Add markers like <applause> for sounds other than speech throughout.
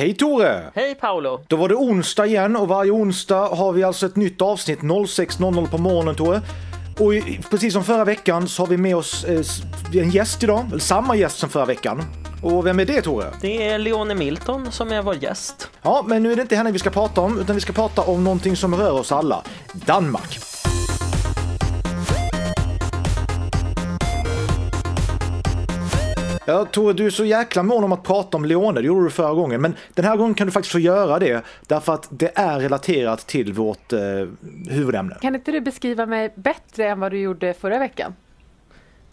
Hej Tore! Hej Paolo! Då var det onsdag igen och varje onsdag har vi alltså ett nytt avsnitt 06.00 på morgonen Tore. Och precis som förra veckan så har vi med oss eh, en gäst idag, eller samma gäst som förra veckan. Och vem är det Tore? Det är Leone Milton som är vår gäst. Ja, men nu är det inte henne vi ska prata om, utan vi ska prata om någonting som rör oss alla. Danmark. Ja, Tore, du är så jäkla mån om att prata om Leone, det gjorde du förra gången. Men den här gången kan du faktiskt få göra det, därför att det är relaterat till vårt eh, huvudämne. Kan inte du beskriva mig bättre än vad du gjorde förra veckan?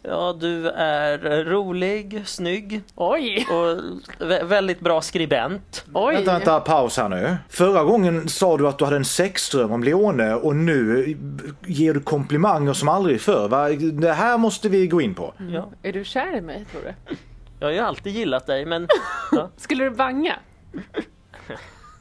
Ja, du är rolig, snygg Oj! och vä- väldigt bra skribent. Oj! Vänta, vänta, paus här nu. Förra gången sa du att du hade en sexdröm om Leone och nu ger du komplimanger som aldrig förr. Va? Det här måste vi gå in på. Ja, Är du kär i mig tror du? jag har ju alltid gillat dig, men, <laughs> ja, Skulle du banga? <laughs>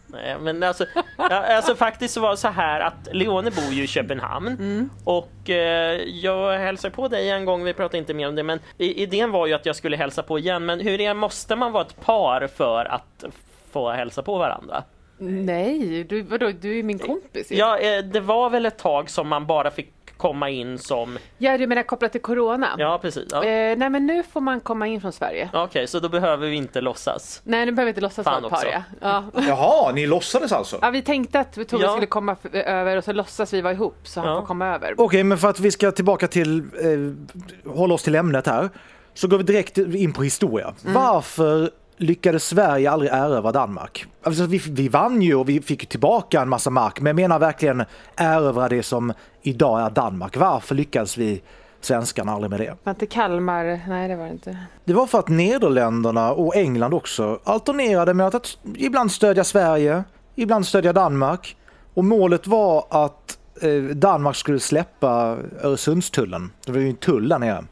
nej, men alltså, alltså faktiskt så var det så här att Leone bor ju i Köpenhamn och eh, jag hälsade på dig en gång, vi pratade inte mer om det, men idén var ju att jag skulle hälsa på igen, men hur är måste man vara ett par för att få hälsa på varandra? Nej, du, vadå, du är min kompis. Ja, eh, det var väl ett tag som man bara fick komma in som... Ja, du menar kopplat till Corona? Ja, precis. Ja. Eh, nej, men nu får man komma in från Sverige. Okej, så då behöver vi inte låtsas. Nej, nu behöver vi inte låtsas Fan vara ett par. Ja. Ja. <laughs> Jaha, ni låtsades alltså? ja, vi tänkte att Tove Ja. skulle komma över och så låtsas vi vara ihop så han Ja. får komma över. Okej, men för att vi ska tillbaka till, eh, hålla oss till ämnet här, så går vi direkt in på historia. Varför lyckades Sverige aldrig erövra Danmark? Alltså, vi, vi vann ju och vi fick tillbaka en massa mark, men jag menar verkligen erövra det som idag är Danmark. Varför lyckades vi svenskarna aldrig med det? Var inte Kalmar? Nej, det var det inte. Det var för att Nederländerna och England också alternerade med att, ibland stödja Sverige, ibland stödja Danmark. Och målet var att eh, Danmark skulle släppa Öresundstullen. Det var ju en tull där nere.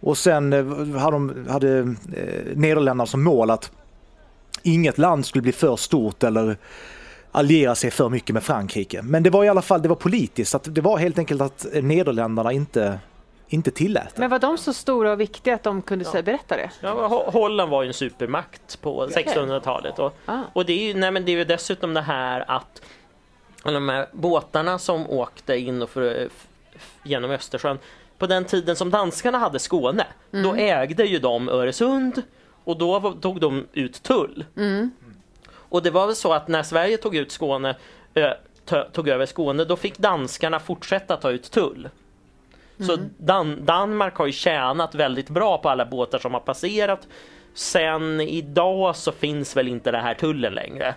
Och sen eh, hade, de, hade eh, Nederländerna som mål att inget land skulle bli för stort eller alliera sig för mycket med Frankrike. Men det var i alla fall det var politiskt, att det var helt enkelt att Nederländerna inte, inte tillät det. Men var de så stora och viktiga att de kunde säga berätta det? Ja, Holland var ju en supermakt på 1600-talet. Och, Ah. och det, är ju, nej, men det är ju dessutom det här att de här båtarna som åkte in och för, genom Östersjön. På den tiden som danskarna hade Skåne, då ägde ju de Öresund och då tog de ut tull. Och det var väl så att när Sverige tog ut Skåne, tö- tog över Skåne, då fick danskarna fortsätta ta ut tull. Så Dan- Danmark har ju tjänat väldigt bra på alla båtar som har passerat. Sen idag så finns väl inte det här tullen längre.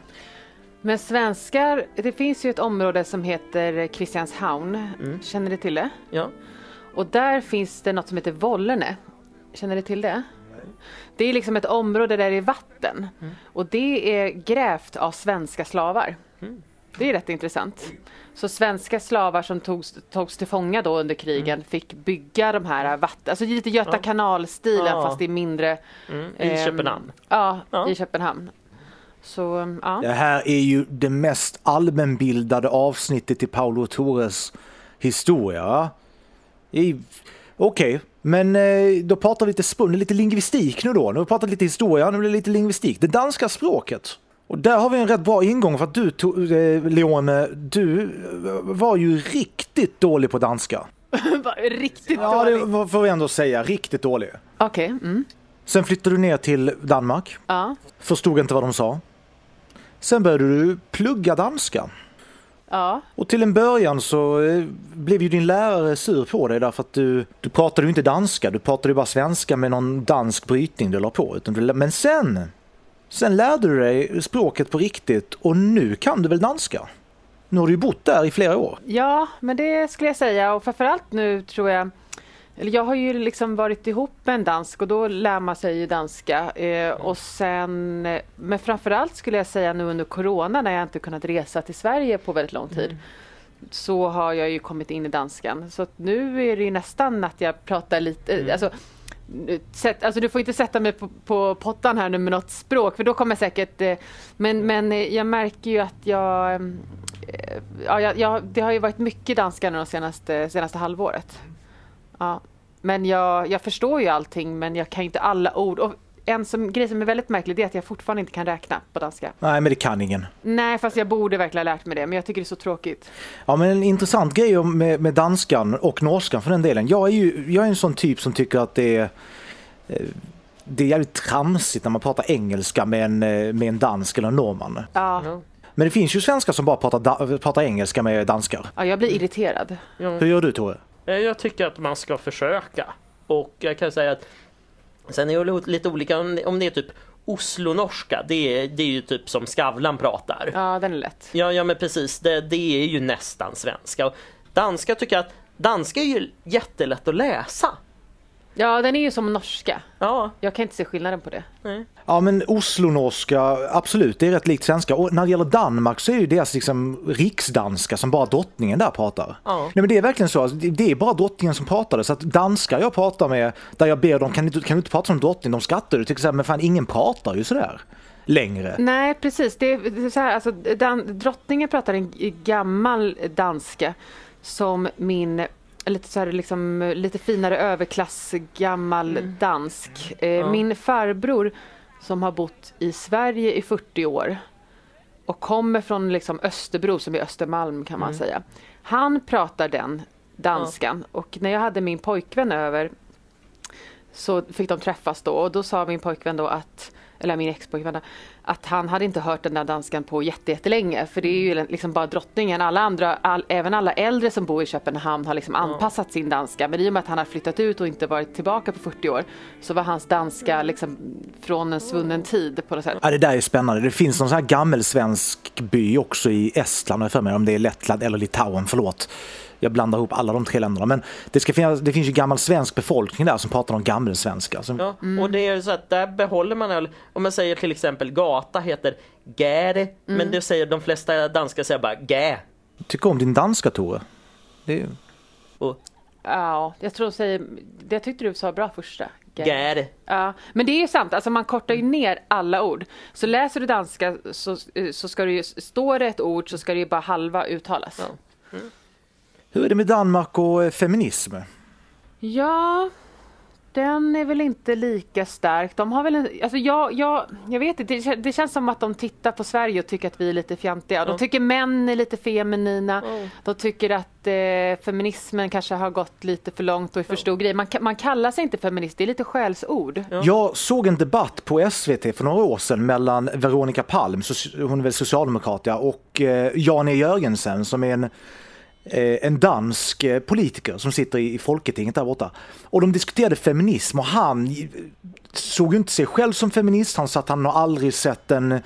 Men svenskar, det finns ju ett område som heter Kristianshavn. Känner du till det? Ja. Och där finns det något som heter Vollene. Känner du till det? Det är liksom ett område där det är vatten. Och det är grävt av svenska slavar. Det är rätt intressant. Så svenska slavar som togs, togs till fånga då under krigen fick bygga de här vatten, alltså lite Göta Ja. kanal-stilen Ja. fast det är mindre. Mm, I ehm, Köpenhamn. Ja, Ja. i Köpenhamn. Så ja. Det här är ju det mest allmänbildade avsnittet i Paolo och Tores historia. Okej, men eh, då pratar vi lite, sp- lite lingvistik nu då. Nu har vi pratat lite historia, nu blir det lite lingvistik. Det danska språket. Och där har vi en rätt bra ingång för att du, to- eh, Leone, du eh, var ju riktigt dålig på danska. <laughs> Riktigt Ja, det dåligt. var- får vi ändå säga. Riktigt dålig. Okej, mm. Sen flyttade du ner till Danmark. ja. Förstod inte vad de sa. Sen började du plugga danska. Ja. Och till en början så eh, blev ju din lärare sur på dig därför att du, du pratade ju inte danska, du pratade ju bara svenska med någon dansk brytning du la på. Utan du, men sen, sen lärde du dig språket på riktigt och nu kan du väl danska? Nu har du ju bott där i flera år. Ja, men det skulle jag säga och framförallt nu tror jag eller jag har ju liksom varit ihop med en dansk och då lär man sig ju danska. Eh, och sen, eh, men framförallt skulle jag säga nu under corona när jag inte kunnat resa till Sverige på väldigt lång tid. Så har jag ju kommit in i danskan. Så nu är det ju nästan att jag pratar lite, eh, alltså, nu- Sätt, alltså du får inte sätta mig på, på pottan här nu med något språk för då kommer jag säkert... Eh, men, men eh, jag märker ju att jag... Eh, ja, jag. Det har ju varit mycket danska nu de senaste, senaste halvåret. Ja. Men jag, jag förstår ju allting men jag kan inte alla ord. Och en som, grej som är väldigt märklig det är att jag fortfarande inte kan räkna på danska. Nej, men det kan ingen. Nej, fast jag borde verkligen ha lärt mig det, men jag tycker det är så tråkigt. Ja, men en intressant grej med, med danskan och norskan för den delen. Jag är ju jag är en sån typ som tycker att det är eh, det är jävligt tramsigt när man pratar engelska med en, eh, med en dansk eller en norrman. Ja. Men det finns ju svenskar som bara pratar, pratar engelska med danskar. ja jag blir irriterad. Hur gör du Tore? Eh, Jag tycker att man ska försöka. Och jag kan säga att sen är det lite olika om det, om det är typ Oslo-norska, det är, det är ju typ som Skavlan pratar. Ja, den är lätt. Ja, ja men precis, det, det är ju nästan svenska. Och danska tycker jag att danska är ju jättelätt att läsa. Ja, den är ju som norska. Ja, Jag kan inte se skillnaden på det. nej. Ja men Oslo-norska, absolut, det är rätt likt svenska. Och när det gäller Danmark så är ju deras liksom riksdanska som bara drottningen där pratar. Ja. Nej men det är verkligen så, alltså, det är bara drottningen som pratar det. Så att danskar jag pratar med, där jag ber dem, kan du, kan du inte prata som drottning? De skrattar och tycker såhär, men fan ingen pratar ju sådär längre. Nej, precis. Det är, det är så här, alltså, dan, drottningen pratar en gammal danska som min lite, så här, liksom, lite finare överklass gammal dansk. Eh, Min farbror som har bott i Sverige i 40 år och kommer från liksom, Österbro som är Östermalm kan man säga. Han pratar den danskan. Och när jag hade min pojkvän över så fick de träffas då. Och då sa min pojkvän då att, eller min expojkvän då, att han hade inte hört den där danskan på jätte- jättelänge för det är ju liksom bara drottningen. Alla andra, all, även alla äldre som bor i Köpenhamn har liksom anpassat sin danska men i och med att han har flyttat ut och inte varit tillbaka på 40 år så var hans danska liksom från en svunnen tid på något sätt. Ja, det där är spännande. Det finns någon sån här gammelsvensk by också i Estland, för mig, om det är Lettland eller Litauen, förlåt. Jag blandar ihop alla de tre länderna. Men det, ska finnas, det finns ju gammal svensk befolkning där som pratar om gammelsvenska. Som, Ja, och det är så att där behåller man, om man säger till exempel gata heter gäre, men det säger de flesta danskar säger bara gä. Tycker om din danska Tore. Det är, Och Ja, jag tror de säger, det tyckte du sa bra första. gäre. Ja, men det är ju sant, alltså man kortar ju ner alla ord. Så läser du danska så, så ska det ju, står det ett ord så ska det ju bara halva uttalas. Ja. Hur är det med Danmark och eh, feminism? Ja, den är väl inte lika stark. De har väl en, alltså jag, jag, jag vet inte, det, kän- det känns som att de tittar på Sverige och tycker att vi är lite fjantiga. De tycker män är lite feminina. De tycker att eh, feminismen kanske har gått lite för långt och är för stor grej. Man, man kallar sig inte feminist, det är lite skällsord. Ja. Jag såg en debatt på SVT för några år sedan mellan Veronica Palm, hon är väl socialdemokrat, och eh, Jan E Jörgensen som är en, Eh, en dansk eh, politiker som sitter i, Folketinget där borta. Och de diskuterade feminism och han eh, såg inte sig själv som feminist. Han sa att han har aldrig sett en,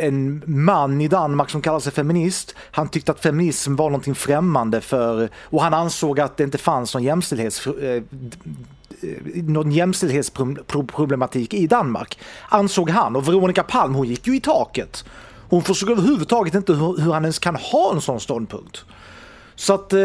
en man i Danmark som kallar sig feminist. Han tyckte att feminism var någonting främmande för, och han ansåg att det inte fanns någon jämställdhets, någon jämställdhetsproblematik i Danmark, ansåg han. Och Veronica Palm hon gick ju i taket. Hon förstod överhuvudtaget inte hur, hur han ens kan ha en sån ståndpunkt. Så att, eh,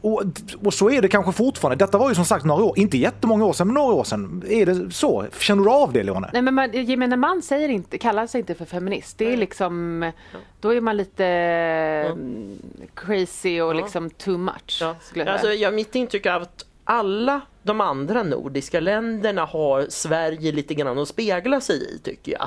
och, och så är det kanske fortfarande. Detta var ju som sagt några år, inte jättemånga år sedan, men några år sedan. Är det så? Känner du av det Leone? Nej men man, gemene man säger inte, kallar sig inte för feminist. Det är liksom, då är man lite mm, crazy och Ja. liksom too much. Ja. Jag Alltså, säga. ja, mitt intryck är att alla de andra nordiska länderna har Sverige lite grann att spegla sig i tycker jag.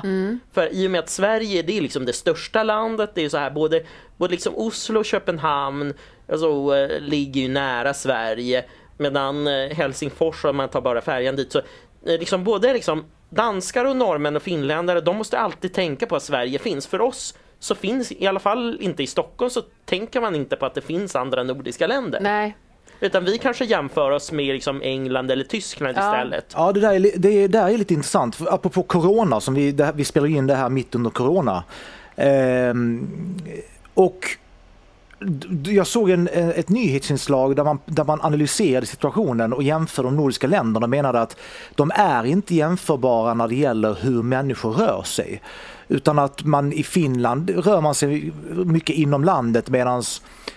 För i och med att Sverige det är liksom det största landet, det är så här både, både liksom Oslo och Köpenhamn alltså, eh, ligger ju nära Sverige medan eh, Helsingfors, om man tar bara färjan dit, så eh, liksom både liksom danskar och norrmän och finländare, de måste alltid tänka på att Sverige finns. För oss så finns, i alla fall inte i Stockholm, så tänker man inte på att det finns andra nordiska länder. Nej, Utan vi kanske jämför oss med liksom England eller Tyskland Ja. istället. Ja, det där är, det där är lite intressant. För apropå corona, som vi, det vi spelar in det här mitt under corona. Ehm, och jag såg en, ett nyhetsinslag där man, där man analyserade situationen och jämför de nordiska länderna och menade att de är inte jämförbara när det gäller hur människor rör sig. Utan att man i Finland rör man sig mycket inom landet medan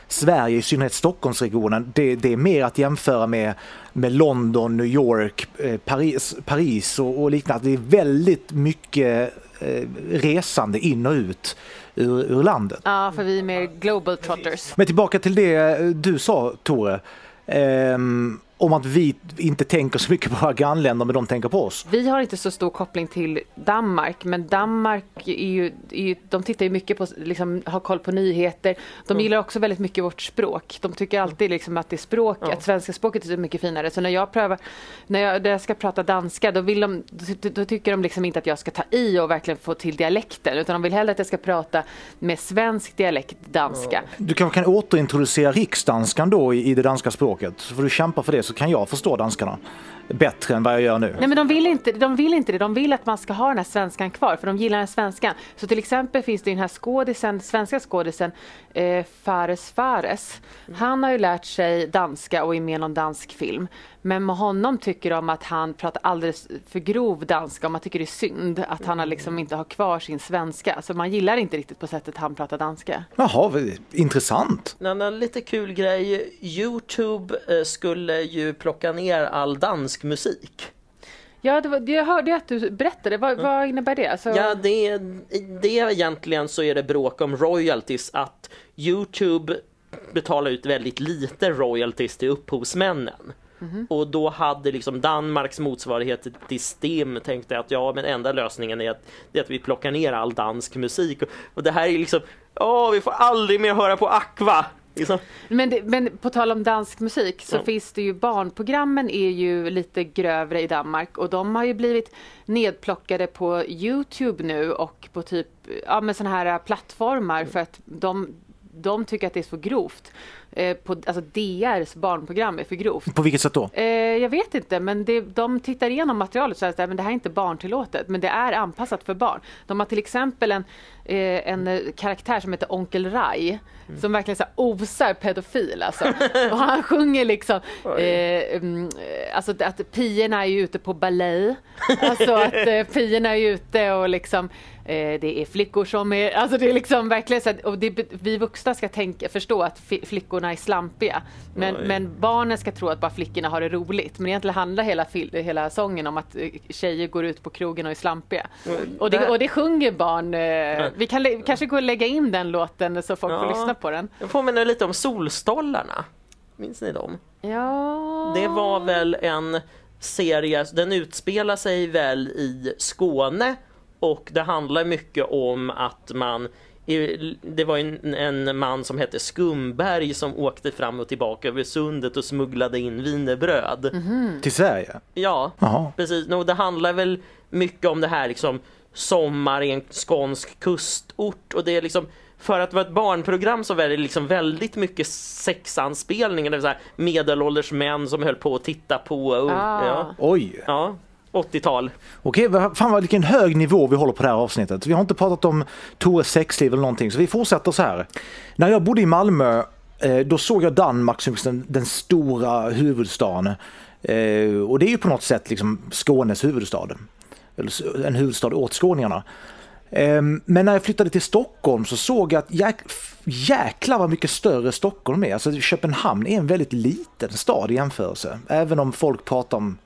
Sverige, i synnerhet Stockholmsregionen, det, det är mer att jämföra med, med London, New York, eh, Paris, Paris och, och liknande. Det är väldigt mycket eh, resande in och ut ur, ur landet. ja, för vi är mer global trotters. Men tillbaka till det du sa Tore. Ehm, om att vi inte tänker så mycket på våra grannländer men de tänker på oss. Vi har inte så stor koppling till Danmark, men Danmark är ju, är ju de tittar ju mycket på, liksom, har koll på nyheter. De Mm. gillar också väldigt mycket vårt språk. De tycker alltid liksom att det är språk, Ja. att svenska språket är så mycket finare. Så när jag prövar, när jag, när jag ska prata danska, då, vill de, då, då tycker de liksom inte att jag ska ta i och verkligen få till dialekten, utan de vill hellre att jag ska prata med svensk dialekt danska. Du kanske kan återintroducera riksdanskan då i, i det danska språket. Så får du kämpa för det så kan jag förstå danskarna bättre än vad jag gör nu. Nej men de vill, inte, de vill inte det, de vill att man ska ha den här svenskan kvar för de gillar den svenskan. Så till exempel finns det den här skådisen, svenska skådisen eh, Fares Fares. Han har ju lärt sig danska och är med i någon dansk film. Men med honom tycker de att han pratar alldeles för grov danska och man tycker det är synd att han har liksom inte har kvar sin svenska. Så man gillar inte riktigt på sättet han pratar danska. Jaha, intressant. En annan lite kul grej, Youtube eh, skulle ju plocka ner all dansk musik. Ja, det var, jag hörde att du berättade. Vad, vad innebär det? Alltså, Ja, det, det egentligen så är det bråk om royalties att Youtube betalar ut väldigt lite royalties till upphovsmännen. Och då hade liksom Danmarks motsvarighet till STIM tänkte att ja men enda lösningen är att, är att vi plockar ner all dansk musik. Och, och det här är liksom, åh vi får aldrig mer höra på Aqua! Liksom. Men, det, men på tal om dansk musik så Ja. finns det ju barnprogrammen är ju lite grövre i Danmark och de har ju blivit nedplockade på Youtube nu och på typ ja, med såna här plattformar för att de, de tycker att det är så grovt. Eh, på, alltså DRs barnprogram är för grovt. På vilket sätt då? Eh, jag vet inte, men det, de tittar igenom materialet och säger att men det här är inte barntillåtet, men det är anpassat för barn. De har till exempel en, eh, en eh, karaktär som heter Onkel Rai, som verkligen så här osar pedofil alltså. Och han <laughs> sjunger liksom, eh, mm, alltså att pierna är ju ute på ballet, alltså att eh, <laughs> pierna är ute och liksom det är flickor som är, alltså det är liksom verkligen så att, och det, vi vuxna ska tänka, förstå att fi- flickorna är slampiga. Men, Oj. men barnen ska tro att bara flickorna har det roligt. Men egentligen handlar hela, hela sången om att eh, tjejer går ut på krogen och är slampiga. Och det, och det sjunger barn. Eh, vi kan lä- kanske gå och lägga in den låten så folk får Ja. lyssna på den. Jag påminner lite om Solstollarna. Minns ni dem? Ja. Det var väl en serie, den utspelar sig väl i Skåne och det handlar mycket om att man det var en, en man som hette Skumberg som åkte fram och tillbaka över sundet och smugglade in wienerbröd. Till Sverige? Ja, Jaha. precis. Och det handlar väl mycket om det här liksom sommar i en skånsk kustort och det är liksom för att vara ett barnprogram så var det liksom väldigt mycket sexanspelningar, det vill säga medelålders män som höll på att titta på. Och, Ah. ja, Oj. ja, 80-tal. Okej, fan vad vilken hög nivå vi håller på det här avsnittet. Vi har inte pratat om Tores sexliv eller någonting, så vi fortsätter så här. När jag bodde i Malmö, eh, då såg jag Danmark som liksom den, den stora huvudstaden. Eh, och det är ju på något sätt liksom Skånes huvudstad. Eller en huvudstad åt skåningarna. Ehm, men när jag flyttade till Stockholm så såg jag att jäk, jäklar vad mycket större Stockholm är. Alltså Köpenhamn är en väldigt liten stad i jämförelse. Även om folk pratar om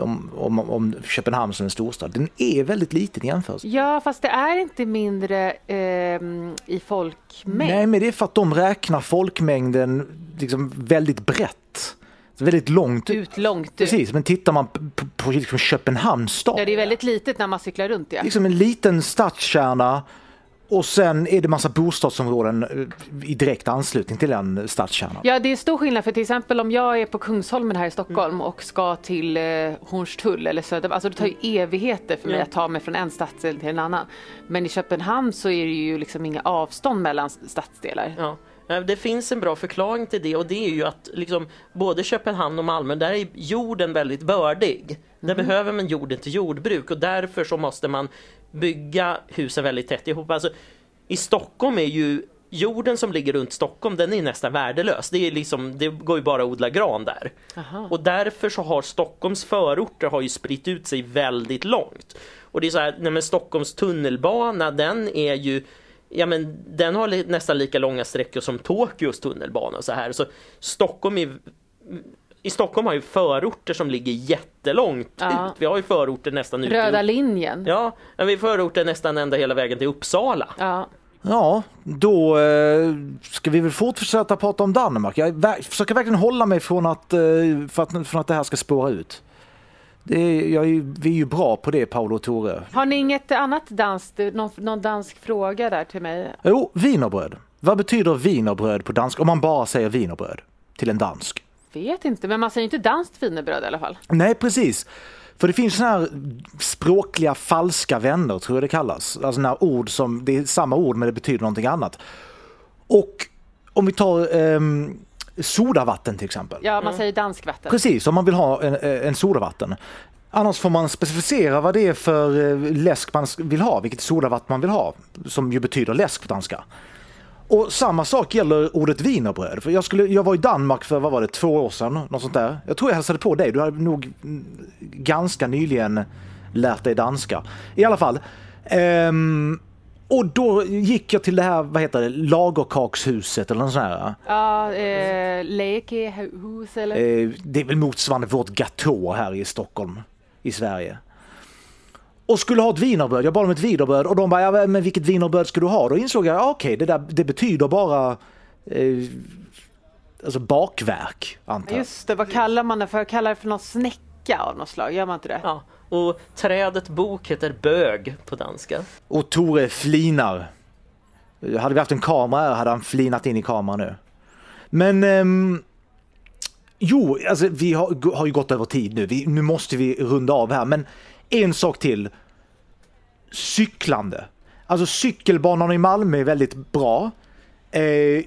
om, om, om Köpenhamn som en storstad. Den är väldigt liten i jämförelse. Ja, fast det är inte mindre ehm, i folkmängd. Nej, men det är för att de räknar folkmängden liksom väldigt brett. Väldigt långt ut. Ut långt ut. Precis, men tittar man på, på, på liksom Köpenhamns stad. Ja, det är väldigt litet när man cyklar runt. Ja. liksom en liten stadskärna och sen är det massa bostadsområden eh, i direkt anslutning till den stadskärnan. Ja, det är stor skillnad för till exempel om jag är på Kungsholmen här i Stockholm och ska till eh, Hornstull eller Söder, alltså det tar ju evigheter för mig Ja. att ta mig från en stadsdel till en annan. Men i Köpenhamn så är det ju liksom inga avstånd mellan stadsdelar. Ja. Det finns en bra förklaring till det och det är ju att liksom, både Köpenhamn och Malmö, där är jorden väldigt bördig. Där behöver man jorden till jordbruk och därför så måste man bygga husen väldigt tätt ihop. Alltså, I Stockholm är ju jorden som ligger runt Stockholm, den är nästan värdelös. Det, är liksom, det går ju bara att odla gran där. Aha. Och därför så har Stockholms förorter har ju spritt ut sig väldigt långt. Och det är så här, nej men Stockholms tunnelbana den är ju Ja men den har nästan lika långa sträckor som Tokyos tunnelbana och så här. Så Stockholm är i Stockholm har ju förorter som ligger jättelångt Ja. ut. Vi har ju förorter nästan ut Röda linjen. Ja, men vi har förorter nästan ända hela vägen till Uppsala. Ja. Ja, då eh, ska vi väl fortsätta prata om Danmark. Jag försöker verkligen hålla mig från att, eh, för att, från att det här ska spåra ut. Det är, jag är, vi är ju bra på det, Paolo och Tore. Har ni inget annat danskt, någon, någon dansk fråga där till mig? Jo, wienerbröd. Vad betyder wienerbröd på danska? Om man bara säger wienerbröd till en dansk. Vet inte, men man säger inte danskt wienerbröd i alla fall. Nej, precis. För det finns sådana här språkliga falska vänner, tror jag det kallas. Alltså här ord som, det är samma ord men det betyder någonting annat. Och om vi tar ehm, sodavatten till exempel. Ja, man säger dansk vatten. Precis, om man vill ha en, en sodavatten. Annars får man specificera vad det är för eh, läsk man vill ha, vilket sodavatten man vill ha, som ju betyder läsk på danska. Och samma sak gäller ordet wienerbröd. För jag, skulle, jag var i Danmark för, vad var det, två år sedan, något sånt där. Jag tror jag hälsade på dig, du hade nog mm, ganska nyligen lärt dig danska. I alla fall. ehm, och då gick jag till det här, vad heter det, lagerkakshuset eller något sånt här. Ja, eh, lekehus eller? Eh, det är väl motsvarande vårt gatå här i Stockholm, i Sverige. Och skulle ha ett wienerbröd, jag bad om ett wienerbröd och de bara, ja, men vilket wienerbröd ska du ha? Då insåg jag, ja, okej, det, där, det betyder bara eh, alltså bakverk, antar jag. Just det, vad kallar man det för? Kallar det för någon snäcka av något slag? Gör man inte det? Ja, och trädet bok heter bög på danska. Och Tore flinar. Hade vi haft en kamera här hade han flinat in i kameran nu. Men ehm, jo, alltså vi har, har ju gått över tid nu. Vi, nu måste vi runda av här. Men en sak till. Cyklande. Alltså cykelbanorna i Malmö är väldigt bra. Eh,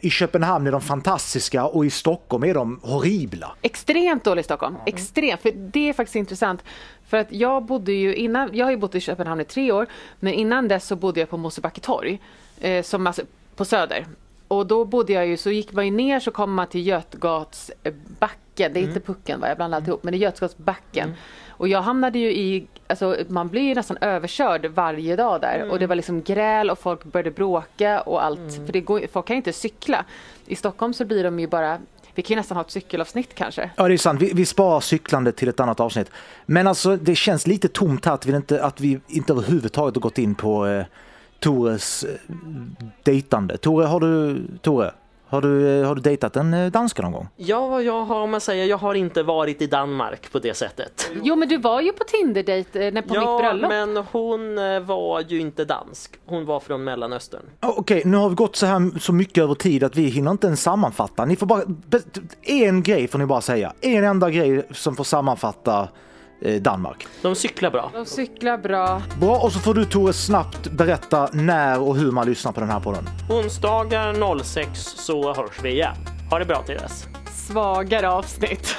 I Köpenhamn är de fantastiska och i Stockholm är de horribla. Extremt dålig i Stockholm. Extremt. För det är faktiskt intressant. För att jag bodde ju innan, jag har ju bott i Köpenhamn i tre år, men innan dess så bodde jag på Mosebacke torg, eh, som alltså på Söder. Och då bodde jag ju, så gick man ju ner så kom man till Götgatsbacken, det är inte Pucken va, jag blandar alltihop, men det är Götgatsbacken. Och jag hamnade ju i, alltså man blir ju nästan överkörd varje dag där och det var liksom gräl och folk började bråka och allt, för det går, folk kan ju inte cykla. I Stockholm så blir de ju bara, vi kan ju nästan ha ett cykelavsnitt kanske. Ja, det är sant. Vi, vi sparar cyklande till ett annat avsnitt. Men alltså, det känns lite tomt här att vi inte, att vi inte överhuvudtaget har gått in på eh, Tores eh, dejtande. Tore, har du, Tore, har du, eh, har du dejtat en eh, danska någon gång? Ja, jag har, om man säger, jag har inte varit i Danmark på det sättet. Jo men du var ju på Tinder-dejt när- på mitt Ja, bröllop. men hon var ju inte dansk. Hon var från Mellanöstern. Okej, nu har vi gått så här så mycket över tid att vi hinner inte ens sammanfatta. Ni får bara, en grej får ni bara säga. En enda grej som får sammanfatta Danmark. De cyklar bra. De cyklar bra. Bra, och så får du Tore snabbt berätta när och hur man lyssnar på den här podden. Onsdagar 06 så hörs vi igen. Ha det bra till dess. Svagare avsnitt.